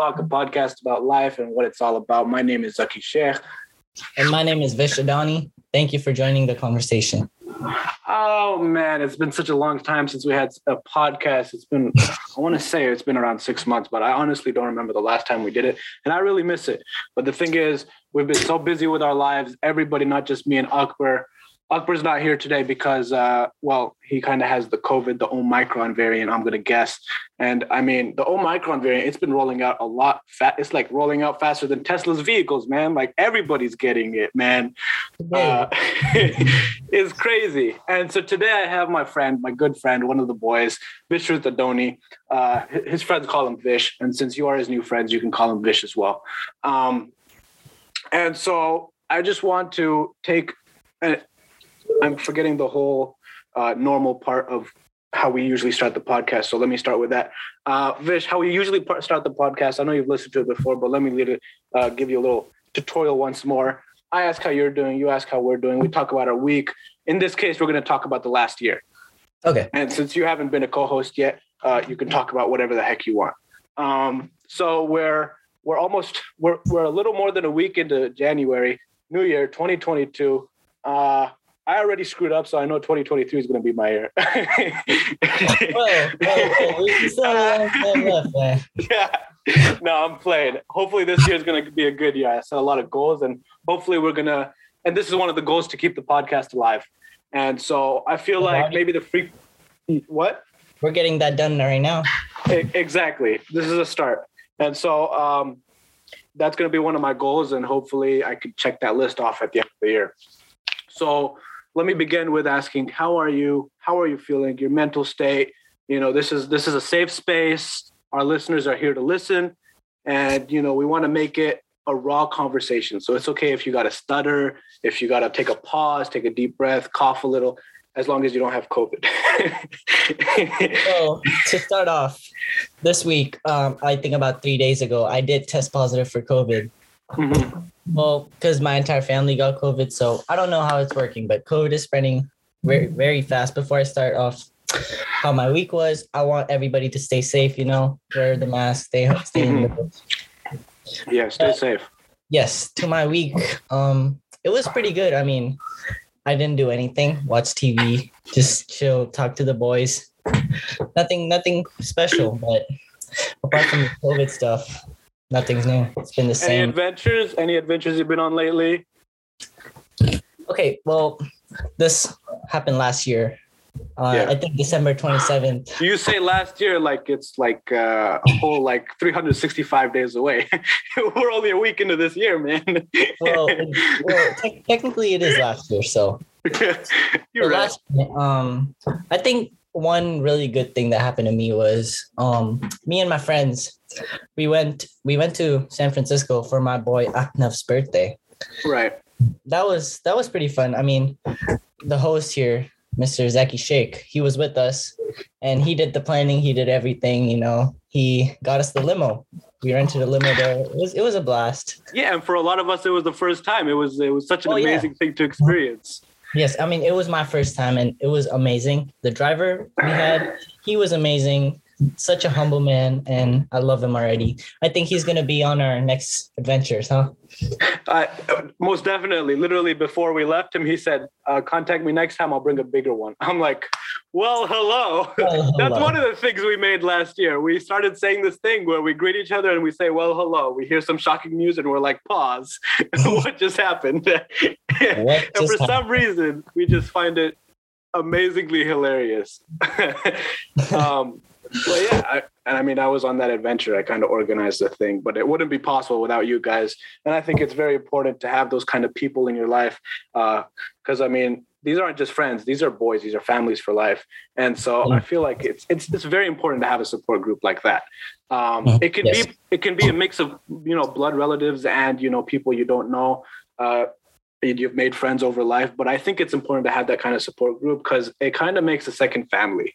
Talk, a podcast about life and what it's all about. My name is Zaki Sheikh. And my name is Vishadani. Thank you for joining the conversation. Oh man, it's been such a long time since we had a podcast. It's been, I want to say it's been around six months, but I honestly don't remember the last time we did it. And I really miss it. But the thing is, we've been so busy with our lives, everybody, not just me and Akbar, Akbar's not here today because, uh, well, he kind of has the COVID, the Omicron variant, I'm going to guess. And I mean, the Omicron variant, it's been rolling out a lot. Fat. It's like rolling out faster than Tesla's vehicles, man. Like everybody's getting it, man. Uh, it's crazy. And so today I have my friend, my good friend, one of the boys, Vishruth Adoni. Uh, his friends call him Vish. And since you are his new friends, you can call him Vish as well. Um, and so I just want to take I'm forgetting the whole uh, normal part of how we usually start the podcast. So let me start with that. Uh, Vish, how we usually start the podcast. I know you've listened to it before, but let me lead it, uh, give you a little tutorial once more. I ask how you're doing. You ask how we're doing. We talk about our week. In this case, we're going to talk about the last year. Okay. And since you haven't been a co-host yet, uh, you can talk about whatever the heck you want. Um, so we're we're almost we're we're a little more than a week into January, New Year, 2022. Uh, I already screwed up, so I know 2023 is going to be my year. Yeah. No, I'm playing. Hopefully, this year is going to be a good year. I set a lot of goals, and hopefully, we're going to. And this is one of the goals to keep the podcast alive. And so I feel like maybe the free. What? We're getting that done right now. Exactly. This is a start. And so um, that's going to be one of my goals, and hopefully, I could check that list off at the end of the year. So let me begin with asking how are you? How are you feeling? Your mental state? You know this is this is a safe space. Our listeners are here to listen. And you know we want to make it a raw conversation. So it's okay if you got to stutter if you got to take a pause take a deep breath cough a little as long as you don't have covid. So to start off this week um, i think about three days ago i did test positive for covid mm-hmm. Well, because my entire family got COVID, so I don't know how it's working, but COVID is spreading very, very fast. Before I start off how my week was, I want everybody to stay safe. You know, wear the mask, stay stay in the house. yeah, stay safe. Yes, to my week, um, it was pretty good. I mean, I didn't do anything. Watch TV, just chill, talk to the boys. Nothing, nothing special, but apart from the COVID stuff, Nothing's new. It's been the same. Any adventures? Any adventures you've been on lately? Okay, well, this happened last year. Uh, yeah. I think December 27th. You say last year like it's like uh, a whole like 365 days away. We're only a week into this year, man. well, well te- technically it is last year, so. You're so right. Last, um, I think one really good thing that happened to me was um, me and my friends we went we went to San Francisco for my boy Aknav's birthday. Right. That was that was pretty fun. I mean, the host here, Mr. Zaki Sheikh, he was with us and he did the planning, he did everything, you know. He got us the limo. We rented a limo there. It was it was a blast. Yeah, and for a lot of us it was the first time. It was it was such an oh, amazing yeah. thing to experience. Yes, I mean it was my first time and it was amazing. The driver we had, he was amazing such a humble man, and I love him already. I think he's gonna be on our next adventures, huh? Uh, most definitely. Literally, before we left him, he said, uh, "Contact me next time. I'll bring a bigger one." I'm like, "Well, hello." Well, That's one of the things we made last year. We started saying this thing where we greet each other and we say, "Well, hello." We hear some shocking news and we're like, "Pause! what just happened?" what and for happened? some reason, we just find it amazingly hilarious. um, well, yeah, I, and I mean, I was on that adventure. I kind of organized the thing, but it wouldn't be possible without you guys. And I think it's very important to have those kind of people in your life, because uh, I mean, these aren't just friends; these are boys, these are families for life. And so I feel like it's it's it's very important to have a support group like that. Um, it can yes. be it can be a mix of you know blood relatives and you know people you don't know. Uh, you've made friends over life, but I think it's important to have that kind of support group because it kind of makes a second family.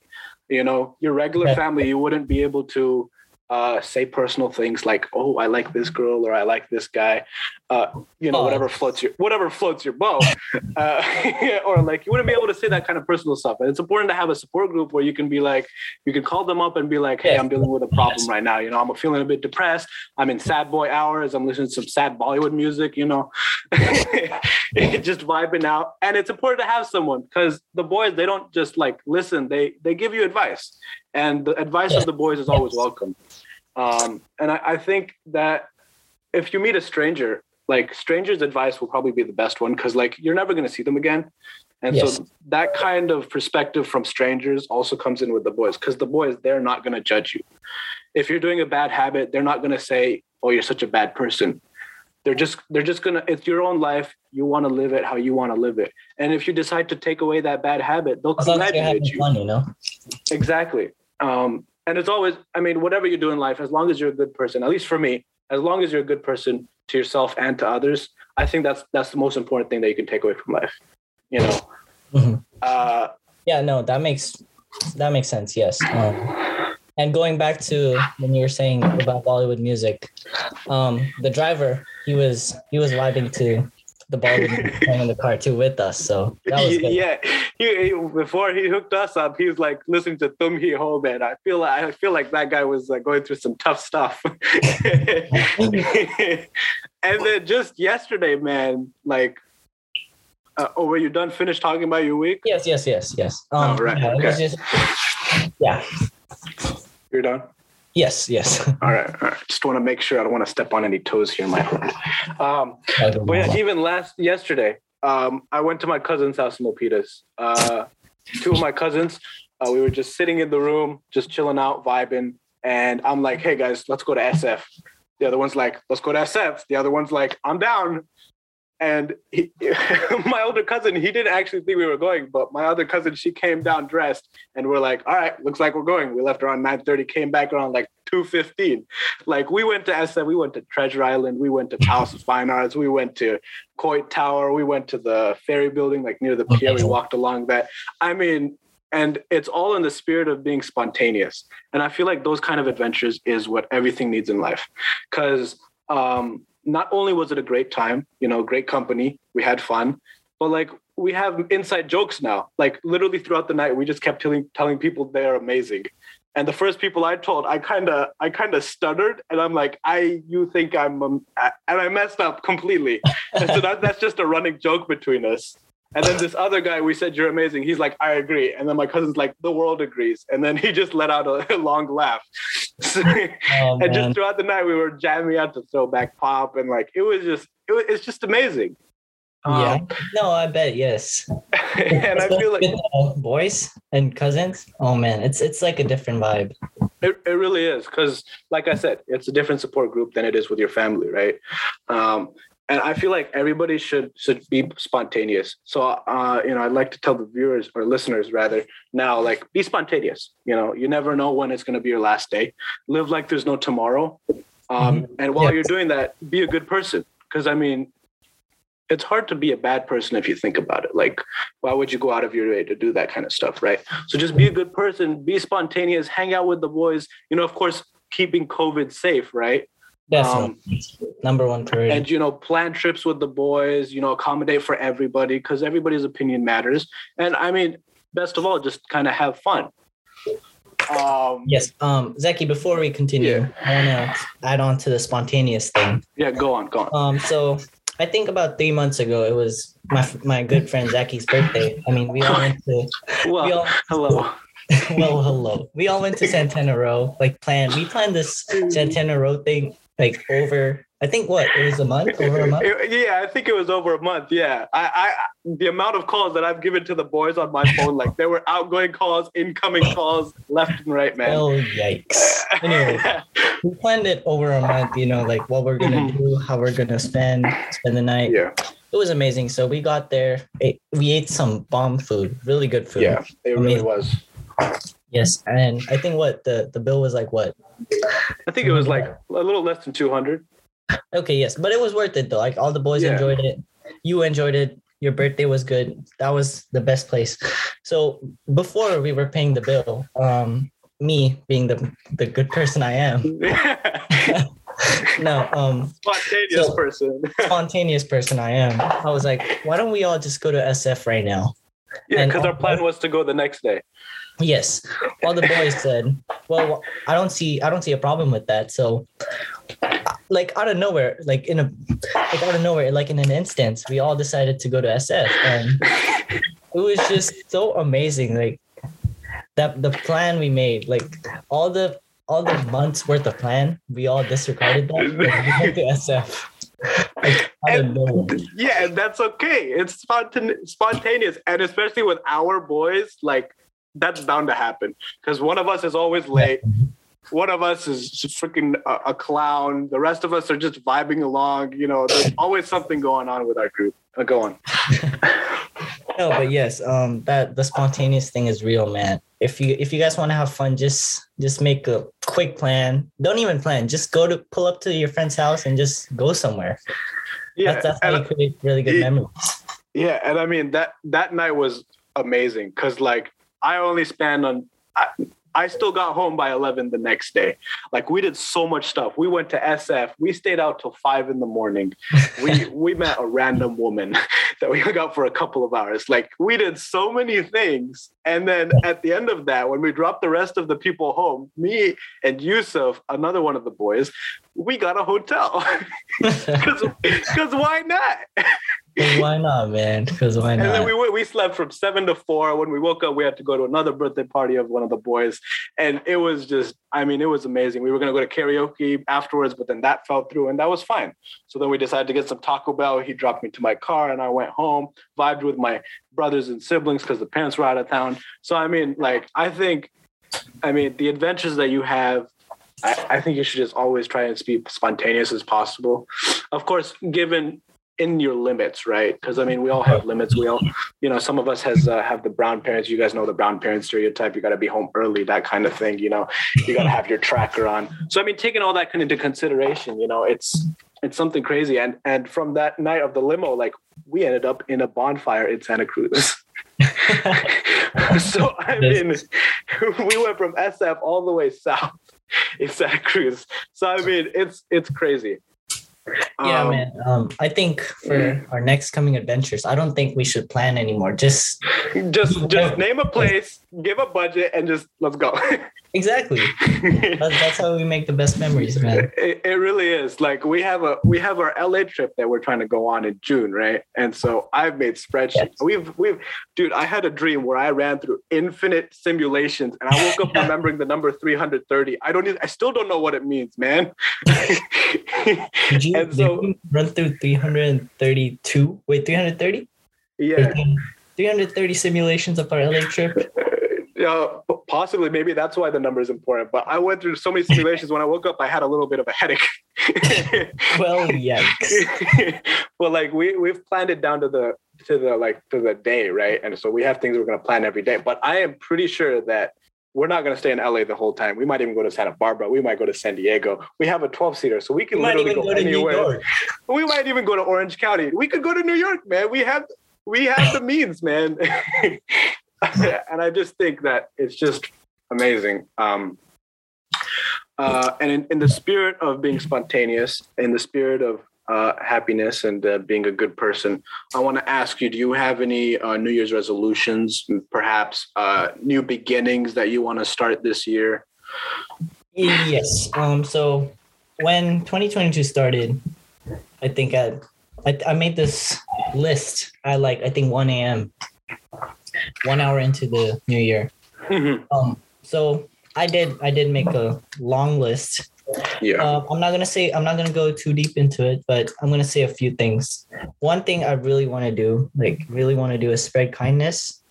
You know, your regular family, you wouldn't be able to uh, say personal things like, "Oh, I like this girl" or "I like this guy." Uh, you know, whatever floats your whatever floats your boat, uh, or like you wouldn't be able to say that kind of personal stuff. And it's important to have a support group where you can be like, you can call them up and be like, hey, I'm dealing with a problem right now. You know, I'm feeling a bit depressed. I'm in sad boy hours. I'm listening to some sad Bollywood music. You know, just vibing out. And it's important to have someone because the boys they don't just like listen. They they give you advice, and the advice of the boys is always welcome. Um, and I, I think that if you meet a stranger like strangers advice will probably be the best one because like you're never going to see them again. And yes. so that kind of perspective from strangers also comes in with the boys because the boys they're not going to judge you. If you're doing a bad habit they're not going to say oh you're such a bad person. They're just they're just going to it's your own life. You want to live it how you want to live it. And if you decide to take away that bad habit they'll congratulate you. fun, you know? Exactly. Um, and it's always i mean whatever you do in life as long as you're a good person at least for me as long as you're a good person to yourself and to others i think that's that's the most important thing that you can take away from life you know mm-hmm. uh, yeah no that makes that makes sense yes um, and going back to when you were saying about bollywood music um, the driver he was he was vibing to the ball playing in the car too with us. So that was good. Yeah, he, he, before he hooked us up, he was like listening to Tum Hi Ho Man. I feel like I feel like that guy was like going through some tough stuff. and then just yesterday, man, like. Uh, oh, were you done? Finished talking about your week? Yes, yes, yes, yes. Um, oh, right. Yeah, okay. Just, yeah. You're done. Yes, yes. all right, all right. Just want to make sure I don't want to step on any toes here, my friend. Um, but yeah, even last yesterday, um, I went to my cousin's house in Milpitas. Uh, two of my cousins, uh, we were just sitting in the room, just chilling out, vibing, and I'm like, "Hey guys, let's go to SF." The other one's like, "Let's go to SF." The other one's like, "I'm down." And he, my older cousin he didn't actually think we were going but my other cousin she came down dressed and we're like all right looks like we're going. We left around 9.30 came back around like 2.15 like we went to SF, we went to treasure island we went to palace of fine arts we went to coit tower we went to the ferry building like near the pier we walked along that. I mean and it's all in the spirit of being spontaneous. And i feel like those kind of adventures is what everything needs in life. Because um, not only was it a great time, you know, great company, we had fun, but like we have inside jokes now. Like literally throughout the night, we just kept telling telling people they're amazing. And the first people I told, I kind of I kind of stuttered, and I'm like, I you think I'm, um, and I messed up completely. and so that, that's just a running joke between us. And then this other guy, we said, You're amazing. He's like, I agree. And then my cousin's like, The world agrees. And then he just let out a, a long laugh. oh, and just throughout the night, we were jamming out to throwback pop. And like, it was just, it was, it's just amazing. Yeah. Um, no, I bet yes. and I feel like boys and cousins. Oh man, it's it's like a different vibe. It, it really is because, like I said, it's a different support group than it is with your family, right? Um, and I feel like everybody should should be spontaneous. So, uh, you know, I'd like to tell the viewers or listeners rather now, like, be spontaneous. You know, you never know when it's going to be your last day. Live like there's no tomorrow. Um, mm-hmm. And while you're doing that, be a good person. Because I mean, it's hard to be a bad person if you think about it. Like, why would you go out of your way to do that kind of stuff, right? So just be a good person, be spontaneous, hang out with the boys. You know, of course, keeping COVID safe, right? Definitely. Um, Number one priority. And, you know, plan trips with the boys, you know, accommodate for everybody because everybody's opinion matters. And I mean, best of all, just kind of have fun. Um, yes. Um, Zaki, before we continue, yeah. I want to add on to the spontaneous thing. Yeah, go on, go on. Um, so I think about three months ago, it was my my good friend Zaki's birthday. I mean, we all went to. well, we all, hello. well, hello. We all went to Santana Row, like planned. We planned this Santana Row thing like over I think what it was a month over a month. yeah, I think it was over a month. Yeah, I, I the amount of calls that I've given to the boys on my phone, like there were outgoing calls, incoming calls, left and right, man. Oh yikes! Anyway, we planned it over a month. You know, like what we're gonna mm-hmm. do, how we're gonna spend spend the night. Yeah, it was amazing. So we got there. We ate some bomb food, really good food. Yeah, it really was. Yes, and I think what the the bill was like what I think it was like a little less than 200. Okay, yes, but it was worth it though. Like all the boys yeah. enjoyed it. You enjoyed it. Your birthday was good. That was the best place. So before we were paying the bill, um, me being the the good person I am, no, um, spontaneous So- person. spontaneous person I am. I was like, why don't we all just go to SF right now? yeah, because our plan was to go the next day. Yes. All the boys said, well, I don't see, I don't see a problem with that. So, like out of nowhere, like in a, like out of nowhere, like in an instance, we all decided to go to SF, and it was just so amazing. Like that, the plan we made, like all the all the months worth of plan, we all disregarded that. we went to SF. Like, And-. Yeah, and that's okay. It's spontane- spontaneous, and especially with our boys, like that's bound to happen because one of us is always late. One of us is freaking a, a clown. The rest of us are just vibing along. You know, there's always something going on with our group. Uh, go on. No, but yes, um, that the spontaneous thing is real, man. If you if you guys want to have fun, just just make a quick plan. Don't even plan. Just go to pull up to your friend's house and just go somewhere. Yeah, that's that's how you create really good Yeah. memories. Yeah, and I mean that that night was amazing because like I only spent on. I, I still got home by 11 the next day. Like we did so much stuff. We went to SF. We stayed out till five in the morning. We we met a random woman that we hung out for a couple of hours. Like we did so many things. And then at the end of that, when we dropped the rest of the people home, me and Yusuf, another one of the boys, we got a hotel. Because why not? Why not, man? Because why not? And then we we slept from seven to four. When we woke up, we had to go to another birthday party of one of the boys, and it was just, I mean, it was amazing. We were gonna go to karaoke afterwards, but then that fell through, and that was fine. So then we decided to get some Taco Bell. He dropped me to my car, and I went home, vibed with my brothers and siblings because the parents were out of town. So I mean, like, I think, I mean, the adventures that you have. I, I think you should just always try and be spontaneous as possible. Of course, given in your limits, right? Because I mean, we all have limits. We all, you know, some of us has uh, have the brown parents. You guys know the brown parent stereotype. You got to be home early, that kind of thing. You know, you got to have your tracker on. So I mean, taking all that kind of into consideration, you know, it's it's something crazy. And and from that night of the limo, like we ended up in a bonfire in Santa Cruz. so I mean, we went from SF all the way south in Santa Cruz. So I mean, it's it's crazy. Yeah, Um, man. Um, I think for our next coming adventures, I don't think we should plan anymore. Just Just just name a place, give a budget, and just let's go. exactly. That's, how we make the best memories, man. It, it really is. Like we have a we have our LA trip that we're trying to go on in June, right? And so I've made spreadsheets. We've we've dude, I had a dream where I ran through infinite simulations and I woke up remembering the number 330. I don't even I still don't know what it means, man. Did you, And did you run through 332? Wait, 330? yeah. 330 simulations of our LA trip. Yeah, possibly. Maybe that's why the number is important. But I went through so many simulations. When I woke up, I had a little bit of a headache. Well, yikes. but like we we've planned it down to the to the like to the day, right? And so we have things we're gonna plan every day. But I am pretty sure that we're not gonna stay in LA the whole time. We might even go to Santa Barbara. We might go to San Diego. We have a 12 seater, so we We can might literally go, go anywhere. We might even go to Orange County. We could go to New York, man. We have we have the means, man. and I just think that it's just amazing. Um, uh, and in, in the spirit of being spontaneous, in the spirit of uh, happiness and uh, being a good person, I want to ask you: Do you have any uh, New Year's resolutions, perhaps uh, new beginnings that you want to start this year? Yes. Um. So when 2022 started, I think I, I I made this list at like I think 1 a.m. One hour into the new year. Um. So I did I did make a long list. yeah. Uh, I'm not gonna say I'm not gonna go too deep into it, but I'm gonna say a few things. One thing I really want to do, like really want to do, is spread kindness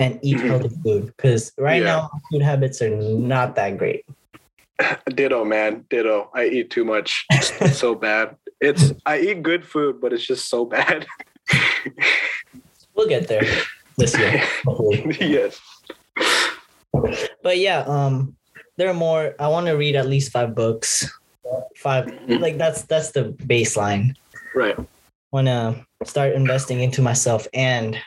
and eat healthy food. Because right Yeah. now, food habits are not that great. Ditto, man. Ditto. I eat too much. It's, it's so bad. It's I eat good food, but it's just so bad. We'll get there this year. yes. But yeah, um, there are more. I want to read at least five books. Five, like that's that's the baseline. Right. Want to start investing into myself and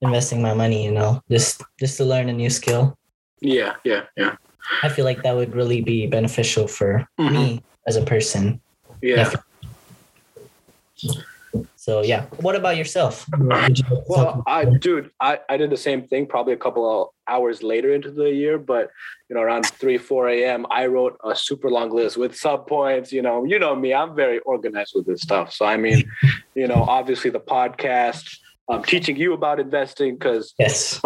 investing my money. You know, just just to learn a new skill. Yeah. Yeah. Yeah. I feel like that would really be beneficial for Mhm. me as a person. Yeah. So yeah, what about yourself? well, I, dude, I, I did the same thing. Probably a couple of hours later into the year, but you know, around three, four a.m., I wrote a super long list with sub points. You know, you know me, I'm very organized with this stuff. So I mean, you know, obviously the podcast, I'm teaching you about investing because yes,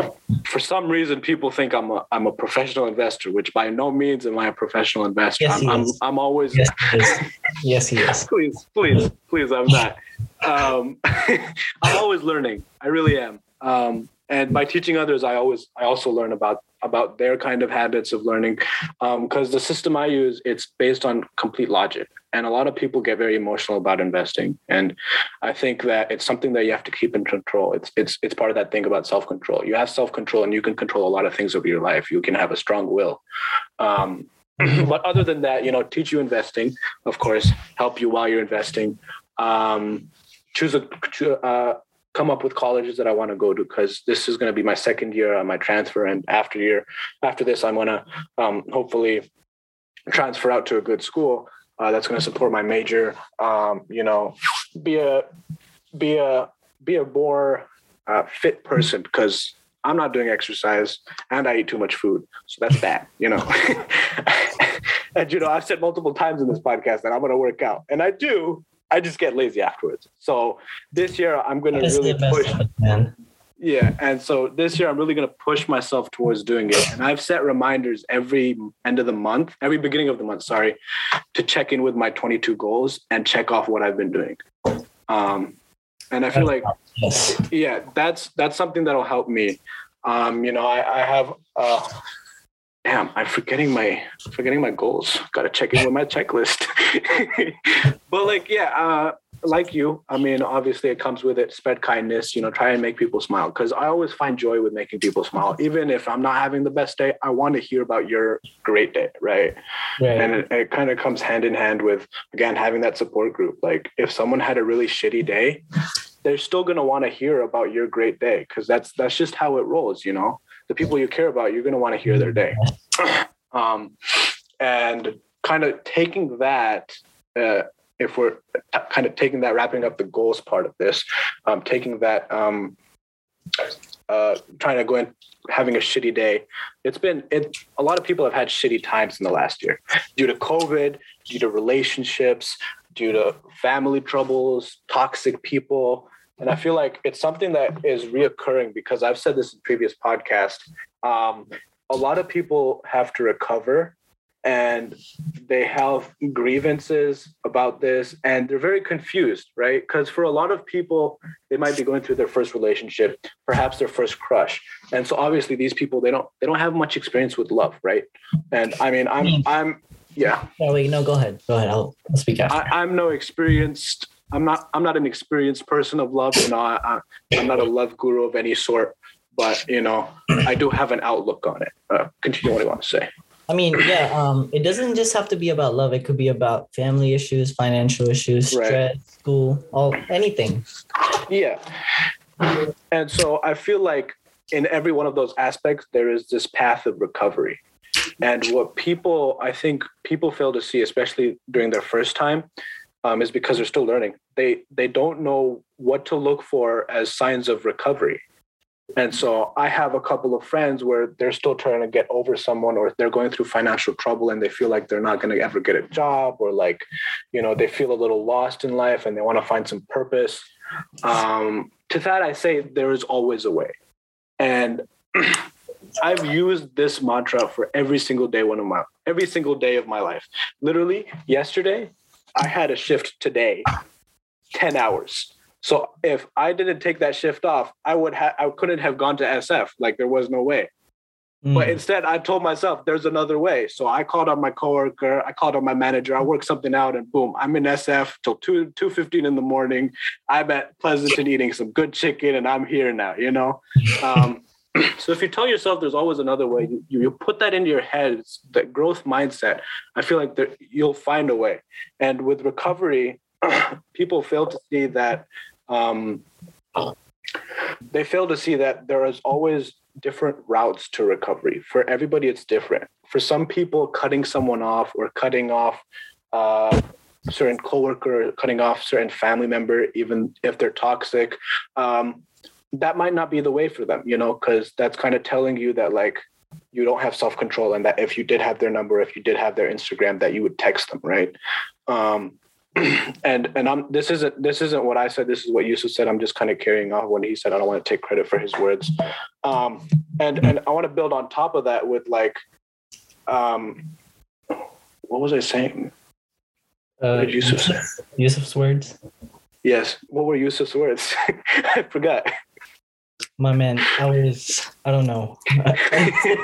for some reason people think I'm a I'm a professional investor, which by no means am I a professional investor. Yes, I'm, I'm, I'm always yes, he is. yes, he is. please, please, please, I'm not. Um, I'm always learning. I really am. Um, and by teaching others, I always I also learn about about their kind of habits of learning because um, the system I use it's based on complete logic and a lot of people get very emotional about investing. And i think that it's something that you have to keep in control. It's it's it's part of that thing about self-control. You have self-control and you can control a lot of things over your life. You can have a strong will. Um, but other than that you know teach you investing of course help you while you're investing. Um, choose a uh, come up with colleges that I want to go to because this is going to be my second year on my transfer, and after year after this, I'm going to um, hopefully transfer out to a good school uh, that's going to support my major. Um, you know, be a be a be a more uh, fit person because I'm not doing exercise and I eat too much food, so that's bad. You know, and you know I've said multiple times in this podcast that I'm going to work out, and I do. I just get lazy afterwards. So this year I'm going to really push. Man. Yeah. And so this year, I'm really going to push myself towards doing it. And I've set reminders every end of the month, every beginning of the month, sorry, to check in with my 22 goals and check off what I've been doing. Um, and I feel like, yeah, that's, that's something that'll help me. Um, you know, I, I have, uh, damn, I'm forgetting my, forgetting my goals. Got to check in with my checklist. but like, yeah, uh, like you, I mean, obviously it comes with it. Spread kindness, you know, try and make people smile. Because I always find joy with making people smile. Even if I'm not having the best day, I want to hear about your great day, right? right. And it, it kind of comes hand in hand with again having that support group. Like if someone had a really shitty day, they're still gonna want to hear about your great day because that's that's just how it rolls, you know. The people you care about, you're gonna want to hear their day. um, and kind of taking that. Uh, if we're kind of taking that, wrapping up the goals part of this, um, taking that, um, uh, trying to go in, having a shitty day. It's been it. A lot of people have had shitty times in the last year due to COVID, due to relationships, due to family troubles, toxic people. And I feel like it's something that is reoccurring because I've said this in previous podcasts. Um, a lot of people have to recover and they have grievances about this and they're very confused right? Because for a lot of people they might be going through their first relationship perhaps their first crush. And so obviously these people they don't they don't have much experience with love right? And i mean i'm i'm yeah. Wait no go ahead. Go ahead. I'll, I'll speak after. I, i'm no experienced i'm not i'm not an experienced person of love you know I, I, i'm not a love guru of any sort but you know i do have an outlook on it. Uh, continue what you want to say I mean, yeah, um, it doesn't just have to be about love. It could be about family issues, financial issues, stress, right. school, all anything. Yeah. And so I feel like in every one of those aspects, there is this path of recovery. And what people, I think people fail to see, especially during their first time, um, is because they're still learning. They they don't know what to look for as signs of recovery. And so I have a couple of friends where they're still trying to get over someone or they're going through financial trouble and they feel like they're not going to ever get a job or like, you know, they feel a little lost in life and they want to find some purpose. Um, to that, I say there is always a way. And I've used this mantra for every single day one of my every single day of my life. Literally yesterday, I had a shift today, 10 hours so if I didn't take that shift off, I would have I couldn't have gone to SF. Like there was no way. Mm. But instead, I told myself there's another way. So I called on my coworker, I called on my manager, I worked something out, and boom, I'm in SF till two two fifteen in the morning. I'm at Pleasanton eating some good chicken, and I'm here now. You know. Um, so if you tell yourself there's always another way, you, you put that into your head, that growth mindset. I feel like there, you'll find a way. And with recovery, people fail to see that um, they fail to see that there is always different routes to recovery. For everybody, it's different. For some people, cutting someone off or cutting off uh, certain coworker, cutting off certain family member, even if they're toxic. Um, that might not be the way for them, you know, because that's kind of telling you that like you don't have self control, and that if you did have their number, if you did have their Instagram, that you would text them, right? Um, and and I'm this isn't this isn't what I said. This is what Yusuf said. I'm just kind of carrying off when he said I don't want to take credit for his words. Um, and and I want to build on top of that with like, um, what was I saying? Uh, What did Yusuf say? Yusuf's words. Yes. What were Yusuf's words? I forgot. My man, I was, I don't know,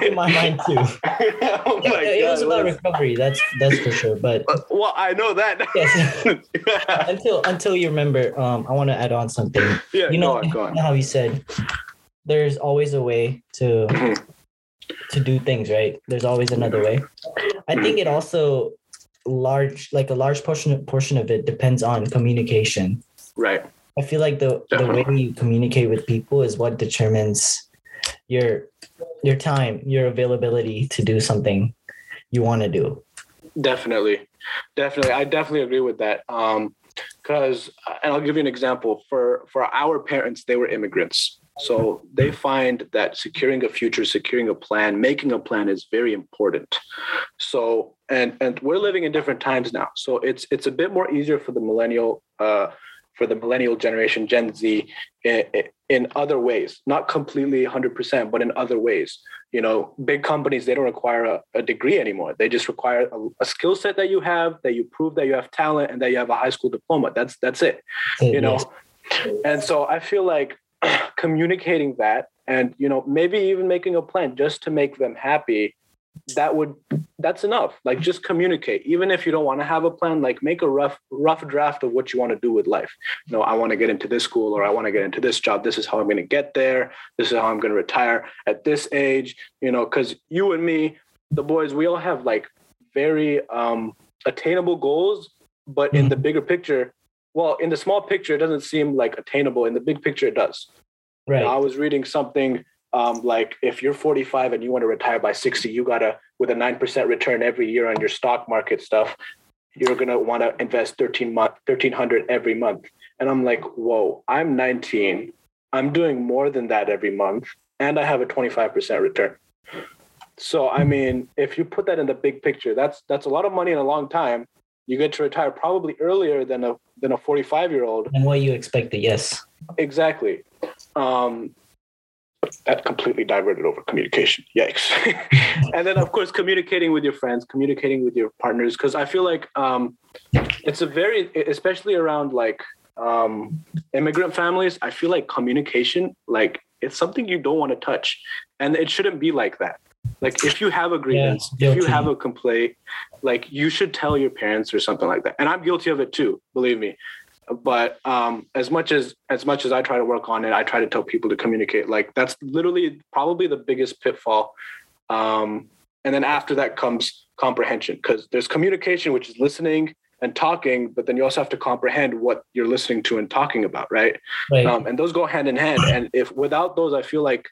in my mind too. oh my it, it was about recovery. That's that's for sure. But Uh, well, I know that. yes, until until you remember, um, I want to add on something. yeah, You know, go on, you know how you said there's always a way to Mhm. to do things, right? There's always another way. I think it also large like a large portion portion of it depends on communication. Right. I feel like the the way you communicate with people is what determines your your time, your availability to do something you want to do. Definitely, definitely. I definitely agree with that. Um, because, and I'll give you an example. For for our parents, they were immigrants, so they find that securing a future, securing a plan, making a plan is very important. So, and and we're living in different times now, so it's it's a bit more easier for the millennial. Uh, for the millennial generation, Gen Z, in, in other ways, not completely 100%, but in other ways. You know big companies they don't require a, a degree anymore. They just require a, a skill set that you have that you prove that you have talent and that you have a high school diploma. That's that's it mm-hmm. you know? And so i feel like communicating that and you know maybe even making a plan just to make them happy that would that's enough. Like just communicate. Even if you don't want to have a plan like make a rough rough draft of what you want to do with life. You know i want to get into this school or i want to get into this job. This is how i'm going to get there. This is how i'm going to retire at this age you know because you and me the boys we all have like very um attainable goals but in the bigger picture well in the small picture it doesn't seem like attainable. In the big picture it does. You know, right. I was reading something um, like if you're 45 and you want to retire by 60, you gotta with a nine percent return every year on your stock market stuff. You're gonna want to invest 13 month, 1300 every month. And I'm like, whoa! I'm 19. I'm doing more than that every month, and I have a 25 percent return. So I mean, if you put that in the big picture, that's that's a lot of money in a long time. You get to retire probably earlier than a than a 45 year old. And what you expected, yes. Exactly. Um, that completely diverted over communication. Yikes. and then, of course, communicating with your friends, communicating with your partners, because I feel like um, it's a very, especially around like um, immigrant families, I feel like communication, like it's something you don't want to touch. And it shouldn't be like that. Like if you have a grievance, if you have a complaint, like you should tell your parents or something like that. And I'm guilty of it too, believe me but um, as much as as much as I try to work on it, I try to tell people to communicate. Like that's literally probably the biggest pitfall. Um, and then after that comes comprehension, because there's communication, which is listening and talking, but then you also have to comprehend what you're listening to and talking about, right? Right. Um, and those go hand in hand. And if without those, I feel like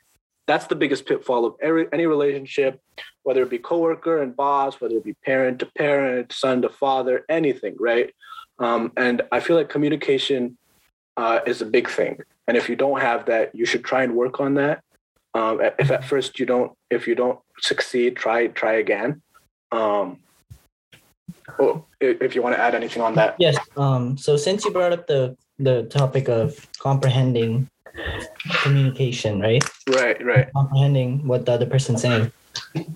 that's the biggest pitfall of every, any relationship, whether it be coworker and boss, whether it be parent to parent, son to father, anything, right? Um, and I feel like communication uh, is a big thing. And if you don't have that, you should try and work on that. Um, if at first you don't, if you don't succeed, try try again. Um, oh, if you want to add anything on that, Yes. Um, so since you brought up the the topic of comprehending communication, right? right, right, Comprehending what the other person's saying.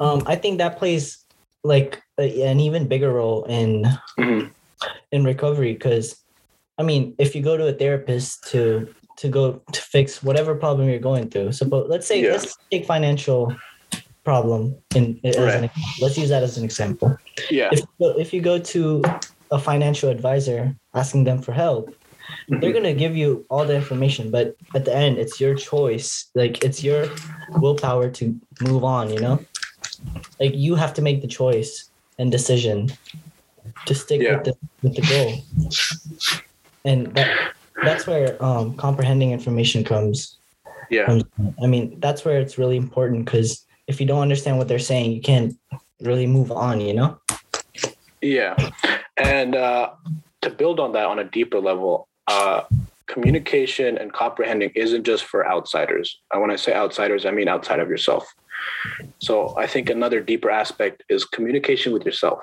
Um, I think that plays like a, an even bigger role in Mhm. In recovery because I mean, if you go to a therapist to to go to fix whatever problem you're going through, so but let's say Yeah. let's take financial problem in as Right. an let's use that as an example. yeah, If if you go to a financial advisor asking them for help, they're Mhm. gonna give you all the information, but at the end, it's your choice. Like it's your willpower to move on. You know, like you have to make the choice and decision to stick Yeah. with the with the goal, and that that's where um, comprehending information comes. yeah, comes I mean, that's where it's really important because if you don't understand what they're saying, you can't really move on. You know. Yeah. And uh, to build on that on a deeper level, uh, communication and comprehending isn't just for outsiders. And when I say outsiders, I mean outside of yourself. So I think another deeper aspect is communication with yourself.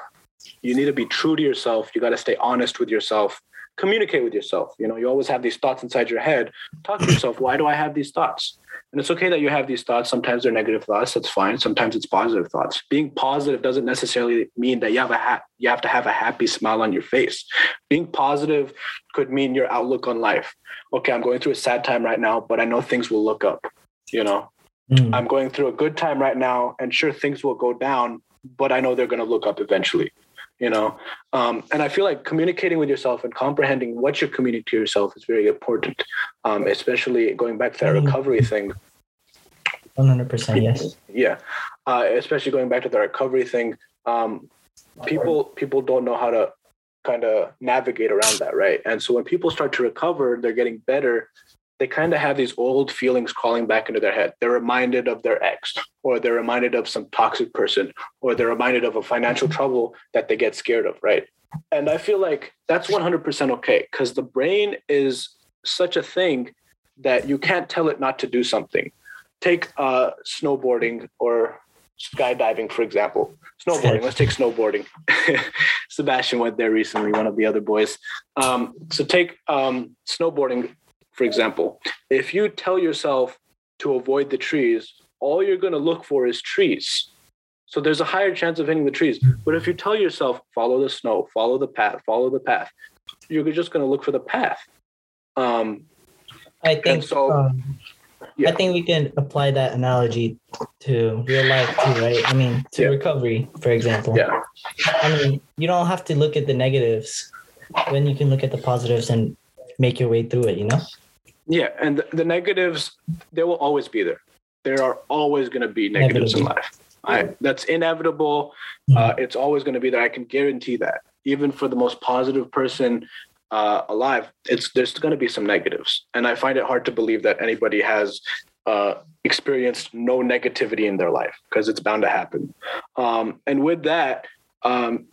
You need to be true to yourself. You got to stay honest with yourself. Communicate with yourself. You know, you always have these thoughts inside your head. Talk to yourself. Why do I have these thoughts? And it's okay that you have these thoughts. Sometimes they're negative thoughts. That's fine. Sometimes it's positive thoughts. Being positive doesn't necessarily mean that you have a ha- you have to have a happy smile on your face. Being positive could mean your outlook on life. Okay, I'm going through a sad time right now, but I know things will look up. You know, mm. I'm going through a good time right now, and sure things will go down, but I know they're going to look up eventually you know? Um, and i feel like communicating with yourself and comprehending what you're communicating to yourself is very important um, especially going back to that mm-hmm. recovery thing. 100% yes. Yeah. Uh, especially going back to the recovery thing um, people people don't know how to kind of navigate around that right? And so when people start to recover they're getting better they kind of have these old feelings crawling back into their head. They're reminded of their ex, or they're reminded of some toxic person, or they're reminded of a financial trouble that they get scared of, right? And I feel like that's 100% okay because the brain is such a thing that you can't tell it not to do something. Take uh, snowboarding or skydiving, for example. Snowboarding, let's take snowboarding. Sebastian went there recently, one of the other boys. Um, so take um, snowboarding for example, if you tell yourself to avoid the trees, all you're going to look for is trees. So there's a higher chance of hitting the trees. But if you tell yourself, follow the snow, follow the path, follow the path, you're just going to look for the path. Um, I think so. Um, yeah. I think we can apply that analogy to real life too, right? I mean, to yeah. recovery, for example. Yeah. I mean, you don't have to look at the negatives when you can look at the positives and make your way through it, you know? Yeah, and the, the negatives they will always be there. There are always going to be negatives in life. I, that's inevitable. Mm-hmm. Uh, it's always going to be there. I can guarantee that. Even for the most positive person uh, alive, it's there's going to be some negatives, and I find it hard to believe that anybody has uh, experienced no negativity in their life because it's bound to happen. Um, and with that, um,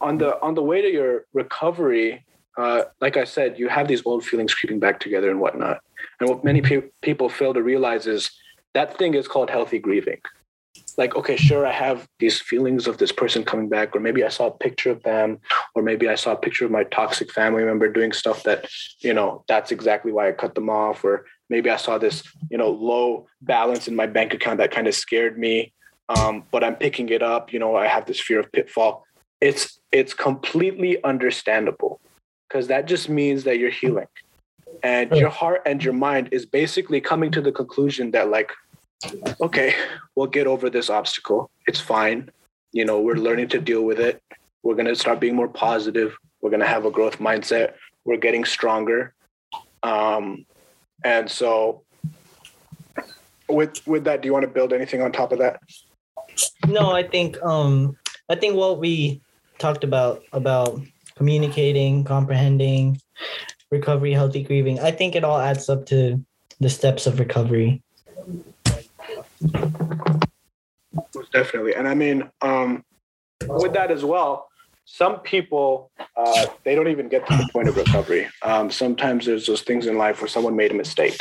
on the on the way to your recovery, uh, like I said, you have these old feelings creeping back together and whatnot. And what many pe- people fail to realize is that thing is called healthy grieving. Like, okay, sure, I have these feelings of this person coming back, or maybe I saw a picture of them, or maybe I saw a picture of my toxic family member doing stuff that, you know, that's exactly why I cut them off, or maybe I saw this, you know, low balance in my bank account that kind of scared me. Um, but I'm picking it up. You know, I have this fear of pitfall. It's it's completely understandable because that just means that you're healing. And your heart and your mind is basically coming to the conclusion that like okay we'll get over this obstacle. It's fine. You know we're learning to deal with it. We're going to start being more positive. We're going to have a growth mindset. We're getting stronger. Um, and so with with that do you want to build anything on top of that? No i think um i think what we talked about about communicating, comprehending, recovery, healthy grieving. I think it all adds up to the steps of recovery. Most definitely. And I mean, um, with that as well, some people uh, they don't even get to the point of recovery. Um, sometimes there's those things in life where someone made a mistake.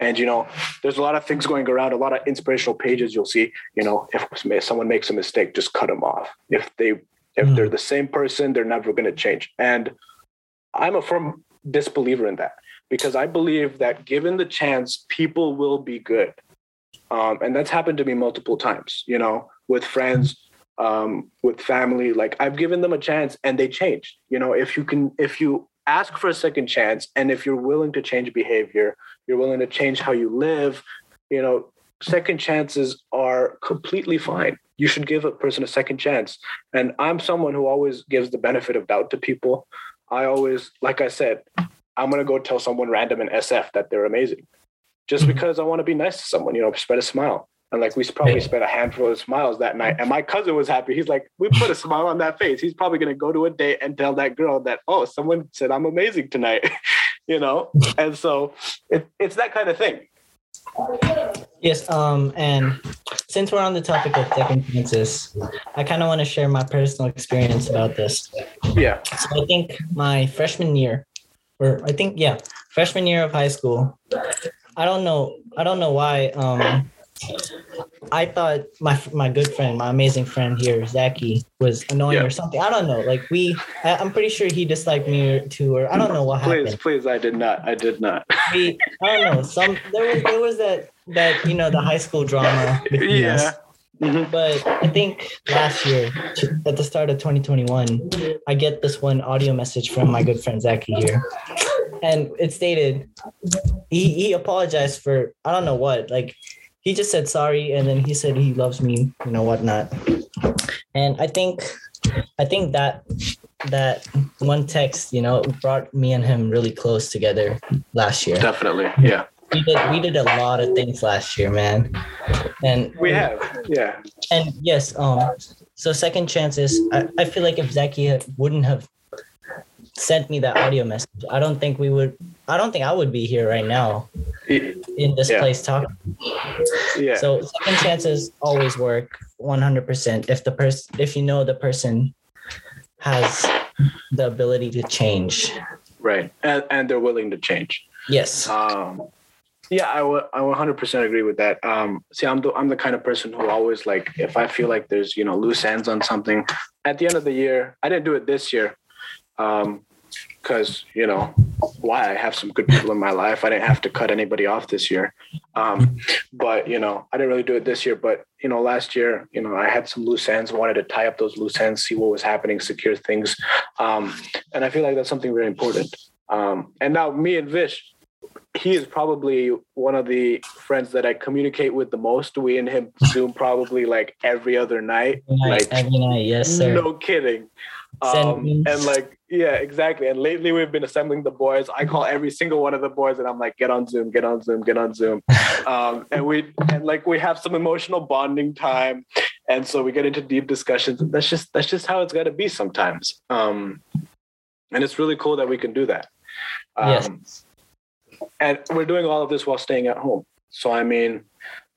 And you know, there's a lot of things going around, a lot of inspirational pages you'll see, you know, if someone makes a mistake, just cut them off. If they if mm. they're the same person, they're never going to change. And I'm a firm disbeliever in that because I believe that given the chance, people will be good. Um, and that's happened to me multiple times, you know, with friends, um, with family. Like I've given them a chance and they changed. You know, if you can, if you ask for a second chance and if you're willing to change behavior, you're willing to change how you live, you know, second chances are completely fine you should give a person a second chance. And I'm someone who always gives the benefit of doubt to people. I always, like I said, I'm gonna go tell someone random in SF that they're amazing, just mm-hmm. because I want to be nice to someone. You know, spread a smile. And like we probably spent a handful of smiles that night. And my cousin was happy. He's like, we put a smile on that face. He's probably gonna go to a date and tell that girl that, oh, someone said I'm amazing tonight. you know? And so it, it's that kind of thing. Yes, um, and since we're on the topic of second chances, I kind of want to share my personal experience about this. Yeah. So I think my freshman year, or I think yeah, freshman year of high school. I don't know. I don't know why. Um, I thought my my good friend, my amazing friend here, Zachy, was annoying Yeah. or something. I don't know. Like we, I, I'm pretty sure he disliked me too, or I don't know what Please, happened. please, please, I did not. I did not. We, I don't know. Some there was there was that that you know the high school drama between us. yeah. Mhm. But I think last year, at the start of 2021, I get this one audio message from my good friend Zachy here. And it stated he, he apologized for I don't know what. Like he just said sorry and then he said he loves me, you know, whatnot. And I think I think that that one text, you know, brought me and him really close together last year. Definitely. Yeah. We did we did a lot of things last year, man. And We have. Yeah. and yes, um, so second chances. I, I feel like if Zachy wouldn't have sent me that audio message, I don't think we would. I don't think I would be here right now Y- in this Yeah. place talking. Yeah. So second chances always work, one hundred percent. If the person, if you know the person has the ability to change. right. And and they're willing to change. Yes. Um, yeah, I would I 100% agree with that. Um, see, I'm the I'm the kind of person who always like if I feel like there's you know loose ends on something, at the end of the year, I didn't do it this year, um, because you know why I have some good people in my life. I didn't have to cut anybody off this year, um, but you know I didn't really do it this year. But you know last year, you know I had some loose ends, wanted to tie up those loose ends, see what was happening, secure things, um, and I feel like that's something very important. Um, and now me and Vish, he is probably one of the friends that I communicate with the most. We and him Zoom probably like every other night. Every night, Like every night, yes, sir. no kidding. Um, and like yeah, exactly. And lately we've been assembling the boys. I call every single one of the boys and I'm like, get on Zoom, get on Zoom, get on Zoom. Um, and we and like we have some emotional bonding time. And so we get into deep discussions. And that's just that's just how it's gotta be sometimes. Um, and it's really cool that we can do that. Um, Yes. and we're doing all of this while staying at home. So I mean,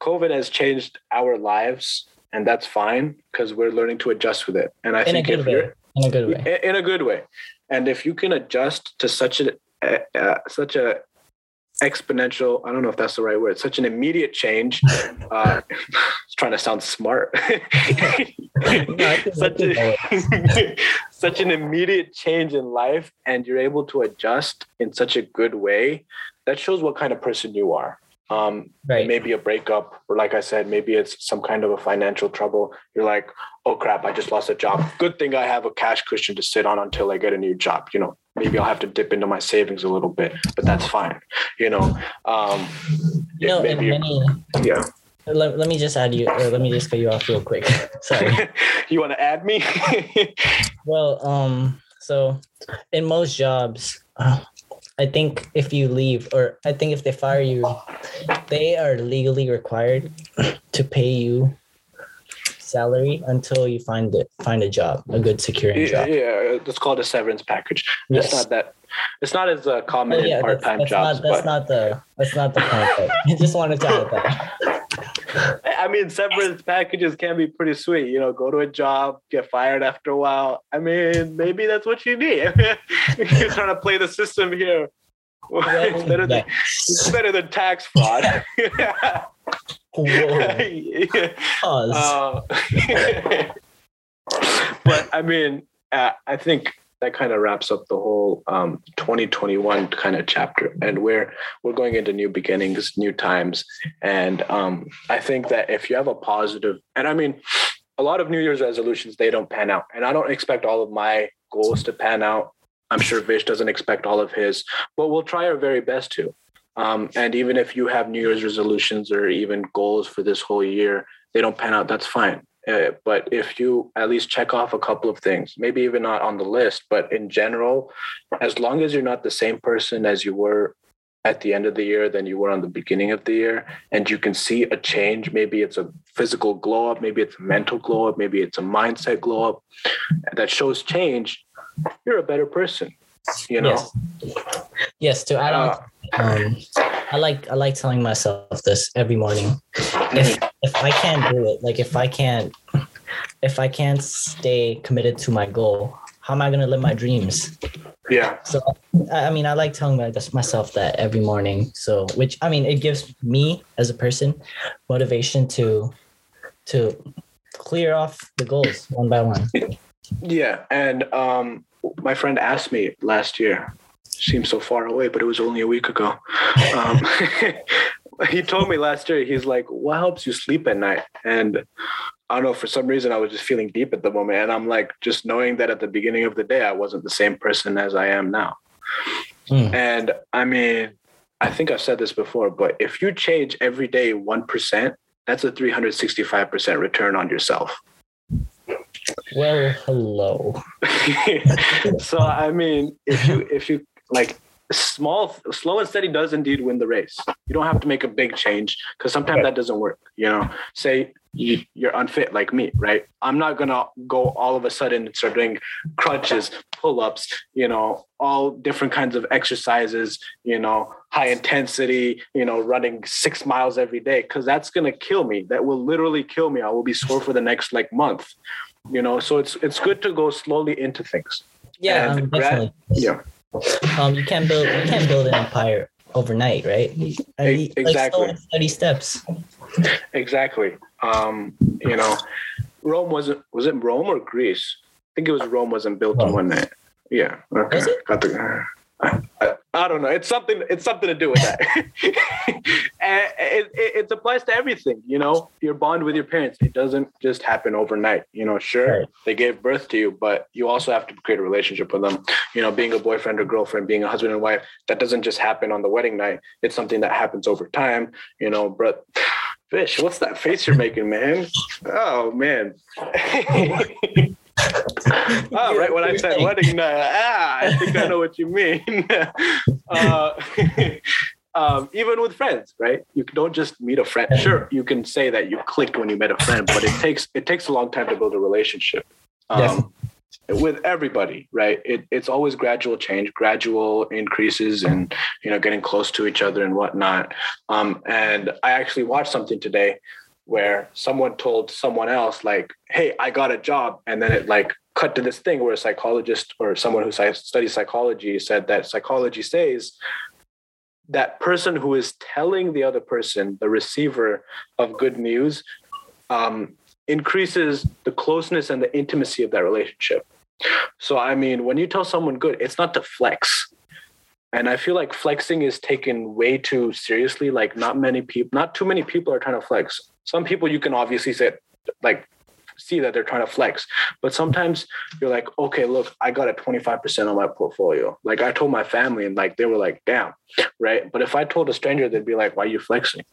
COVID has changed our lives, and that's fine because we're learning to adjust with it. And I in think if way. you're In a good way. in a good way, and if you can adjust to such a uh, uh, such a exponential i don't know if that's the right word such an immediate change uh it's trying to sound smart. Such, a, such an immediate change in life and you're able to adjust in such a good way that shows what kind of person you are um Right. maybe a breakup or like i said maybe it's some kind of a financial trouble. You're like oh crap i just lost a job. Good thing i have a cash cushion to sit on until i get a new job you know. Maybe i'll have to dip into my savings a little bit but that's fine you know. Um You know, maybe many yeah. Let, let me just add you or let me just cut you off real quick. Sorry. You want to add me? Well um so in most jobs uh, i think if you leave or i think if they fire you they are legally required to pay you salary until you find it find a job a good securing yeah, job. yeah, it's called a severance package. Yes. it's not that it's not as uh, common Oh, yeah, part-time that's jobs not that's but not the that's not the point. I just wanted to add that I mean, severance packages can be pretty sweet. You know, go to a job, get fired after a while. I mean, maybe that's what you need. You're trying to play the system here. it's better than it's better than tax fraud. Pause. Uh, but I mean, uh, I think that kind of wraps up the whole um, 2021 kind of chapter, and we're we're going into new beginnings, new times, and um, I think that if you have a positive, and I mean, a lot of New Year's resolutions they don't pan out, and I don't expect all of my goals to pan out. I'm sure Vish doesn't expect all of his, but we'll try our very best to. Um, and even if you have New Year's resolutions or even goals for this whole year, they don't pan out, that's fine. Uh, but if you at least check off a couple of things, maybe even not on the list, but in general, as long as you're not the same person as you were at the end of the year than you were on the beginning of the year, and you can see a change, maybe it's a physical glow up, maybe it's a mental glow up, maybe it's a mindset glow up that shows change, you're a better person. You know, Yes. Yes, to add on, Uh, um, I like I like telling myself this every morning. If if I can't do it, like if I can't if I can't stay committed to my goal, how am I gonna live my dreams? Yeah. So I mean, I like telling myself that every morning. So which I mean, it gives me as a person motivation to to clear off the goals one by one. Yeah, and um, my friend asked me last year. Seems so far away, but it was only a week ago. Um, he told me last year. He's like, "What helps you sleep at night?" And I don't know, for some reason, I was just feeling deep at the moment. And I'm like, just knowing that at the beginning of the day, I wasn't the same person as I am now. Mm. And I mean, I think I've said this before, but if you change every day 1%, that's a 365% return on yourself. Well, hello. so, I mean, if you, if you like, small slow and steady does indeed win the race. You don't have to make a big change because sometimes that doesn't work you know? Say you, you're unfit like me right? I'm not gonna go all of a sudden and start doing crunches pull-ups you know all different kinds of exercises you know high intensity you know running six miles every day because that's gonna kill me. That will literally kill me. I will be sore for the next like month you know so it's it's good to go slowly into things yeah um, definitely. yeah um, you can't build you can't build an empire overnight, right? I mean, exactly. Like steady steps. Exactly. Um, you know, Rome wasn't was it Rome or Greece? I think it was Rome wasn't built in one night. Yeah. Okay. Got the, I, I, don't know. It's something. It's something to do with that. it, it, it, applies to everything. You know, your bond with your parents. It doesn't just happen overnight. You know, sure right. they gave birth to you, but you also have to create a relationship with them. You know, being a boyfriend or girlfriend, being a husband and wife, that doesn't just happen on the wedding night. It's something that happens over time. You know, but Vish, what's that face you're making, man? Oh man. oh, right when I said wedding night, ah, I think I know what you mean. uh, um, even with friends, right? You don't just meet a friend. Sure, you can say that you clicked when you met a friend, but it takes it takes a long time to build a relationship. Um, yes. With everybody, right? It, it's always gradual change, gradual increases, and you know, getting close to each other and whatnot. Um, and I actually watched something today where someone told someone else like hey i got a job and then it like cut to this thing where a psychologist or someone who studies psychology said that psychology says that person who is telling the other person the receiver of good news um, increases the closeness and the intimacy of that relationship. So i mean when you tell someone good it's not to flex. And i feel like flexing is taken way too seriously. Like not many people not too many people are trying to flex some people you can obviously say like see that they're trying to flex but sometimes you're like okay look i got a 25% on my portfolio. Like i told my family and like they were like damn right? But if i told a stranger they'd be like why are you flexing?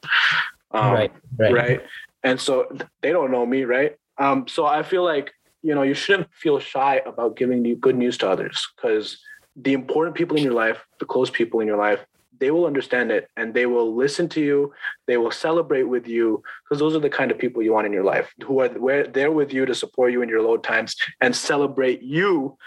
Um, right, right. right? And so they don't know me right? Um so i feel like you know you shouldn't feel shy about giving you good news to others because the important people in your life the close people in your life they will understand it and they will listen to you. They will celebrate with you because those are the kind of people you want in your life who are where they're with you to support you in your low times and celebrate you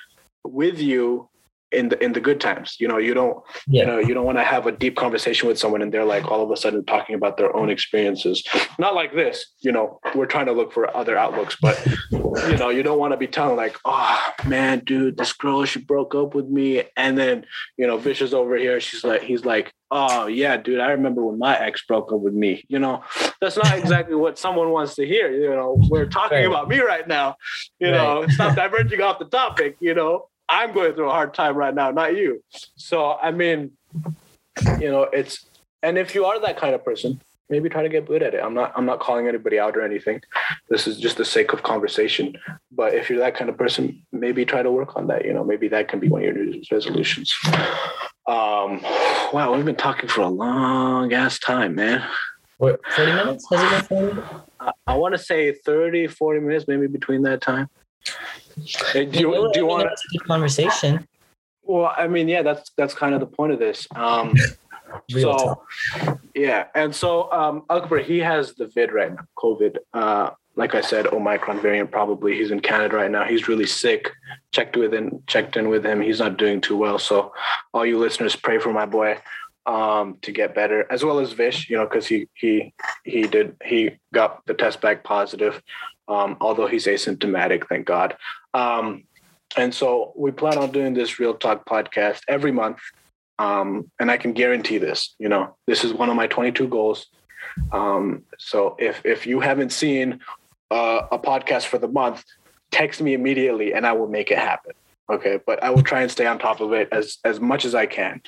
with you in the in the good times you know you don't yeah. you know you don't want to have a deep conversation with someone and they're like all of a sudden talking about their own experiences not like this you know we're trying to look for other outlooks but you know you don't want to be telling like oh man dude this girl she broke up with me and then you know vicious over here she's like he's like oh yeah dude i remember when my ex broke up with me you know that's not exactly what someone wants to hear you know we're talking right. about me right now you right. know stop diverging off the topic you know I'm going through a hard time right now, not you. So, I mean, you know, it's, and if you are that kind of person, maybe try to get good at it. I'm not, I'm not calling anybody out or anything. This is just the sake of conversation. But if you're that kind of person, maybe try to work on that. You know, maybe that can be one of your New resolutions. Um, wow, we've been talking for a long ass time, man. What, 40 minutes? Has it been 40? I, I want to say 30, 40 minutes, maybe between that time. Hey, do you, do you want to conversation? Well, I mean, yeah, that's that's kind of the point of this. Um, so, yeah, and so um, Akbar, he has the vid right now, COVID. Uh, like I said, Omicron variant probably. He's in Canada right now. He's really sick. Checked with him, checked in with him. He's not doing too well. So, all you listeners, pray for my boy. Um, to get better, as well as Vish, you know, because he he he did he got the test back positive, um, although he's asymptomatic, thank God. Um, and so we plan on doing this Real Talk podcast every month. Um, and I can guarantee this, you know, this is one of my 22 goals. Um, so if if you haven't seen uh, a podcast for the month, text me immediately and I will make it happen. Okay, but I will try and stay on top of it as as much as I can.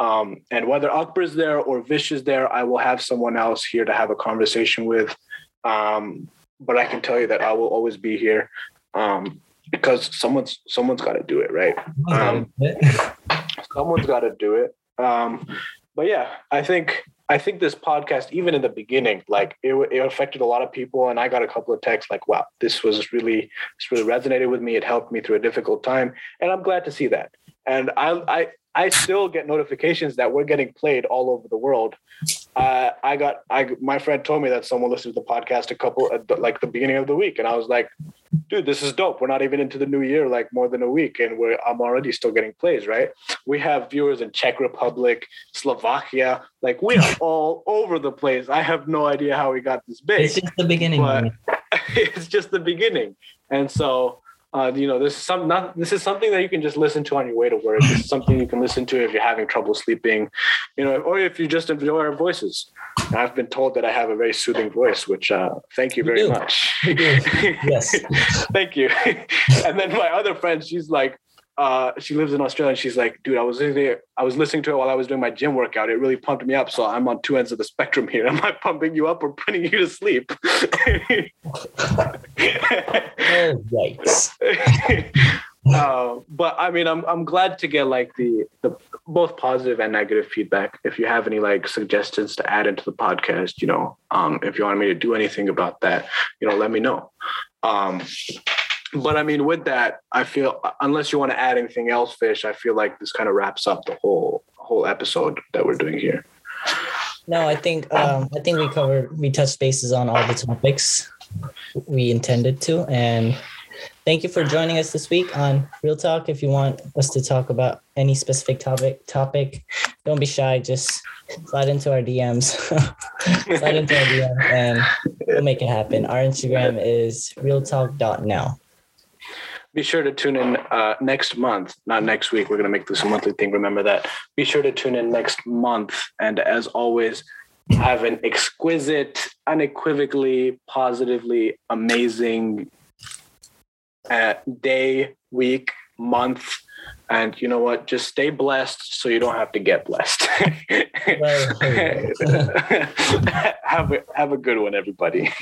Um, and whether Akbar is there or Vish is there, I will have someone else here to have a conversation with. Um, but I can tell you that I will always be here um, because someone's someone's got to do it, right? Um, someone's got to do it. Um, but yeah, I think I think this podcast, even in the beginning, like it, it affected a lot of people, and I got a couple of texts like, "Wow, this was really this really resonated with me. It helped me through a difficult time," and I'm glad to see that. And I I I still get notifications that we're getting played all over the world. Uh, I got I my friend told me that someone listened to the podcast a couple like the beginning of the week, and I was like, dude, this is dope. We're not even into the new year, like more than a week, and we're I'm already still getting plays, right? We have viewers in Czech Republic, Slovakia, like we are all over the place. I have no idea how we got this big. It's just the beginning. It's just the beginning, and so. Uh, you know, this is some not this is something that you can just listen to on your way to work. This is something you can listen to if you're having trouble sleeping, you know, or if you just enjoy our voices. I've been told that I have a very soothing voice, which uh, thank you very you much. You yes, thank you. and then my other friend, she's like, uh, she lives in Australia and she's like, dude, I was listening, I was listening to it while I was doing my gym workout. It really pumped me up. So I'm on two ends of the spectrum here. Am I pumping you up or putting you to sleep? right. uh, but I mean, I'm I'm glad to get like the the both positive and negative feedback. If you have any like suggestions to add into the podcast, you know, um, if you want me to do anything about that, you know, let me know. Um, but I mean, with that, I feel unless you want to add anything else, Vish, I feel like this kind of wraps up the whole whole episode that we're doing here. No, I think um, I think we covered we touched bases on all the topics we intended to, and thank you for joining us this week on Real Talk. If you want us to talk about any specific topic, topic, don't be shy. Just slide into our DMs, slide into our DM, and we'll make it happen. Our Instagram is realtalk.now be sure to tune in uh, next month, not next week. We're going to make this a monthly thing. Remember that. Be sure to tune in next month. And as always, have an exquisite, unequivocally, positively amazing uh, day, week, month. And you know what? Just stay blessed so you don't have to get blessed. have, a, have a good one, everybody.